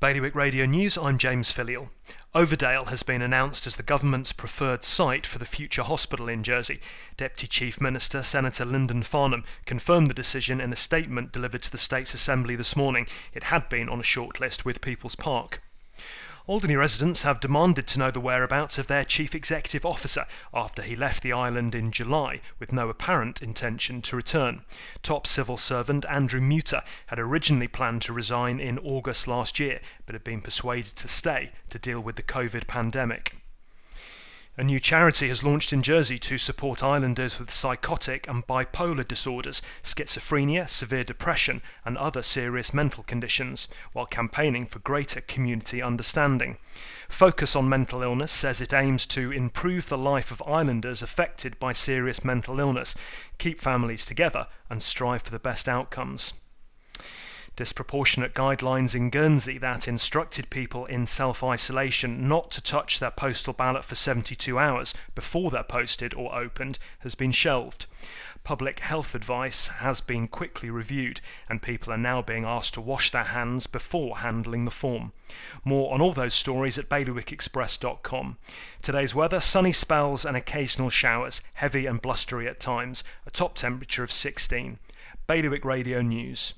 Bailiwick Radio News, I'm James Filial. Overdale has been announced as the government's preferred site for the future hospital in Jersey. Deputy Chief Minister Senator Lyndon Farnham confirmed the decision in a statement delivered to the State's Assembly this morning. It had been on a shortlist with People's Park. Alderney residents have demanded to know the whereabouts of their chief executive officer after he left the island in July with no apparent intention to return. Top civil servant Andrew Muter had originally planned to resign in August last year, but had been persuaded to stay to deal with the COVID pandemic. A new charity has launched in Jersey to support islanders with psychotic and bipolar disorders, schizophrenia, severe depression, and other serious mental conditions, while campaigning for greater community understanding. Focus on Mental Illness says it aims to improve the life of islanders affected by serious mental illness, keep families together, and strive for the best outcomes disproportionate guidelines in Guernsey that instructed people in self isolation not to touch their postal ballot for 72 hours before they're posted or opened has been shelved. Public health advice has been quickly reviewed, and people are now being asked to wash their hands before handling the form. More on all those stories at bailiwickexpress.com. Today's weather sunny spells and occasional showers, heavy and blustery at times, a top temperature of 16. Bailiwick Radio News.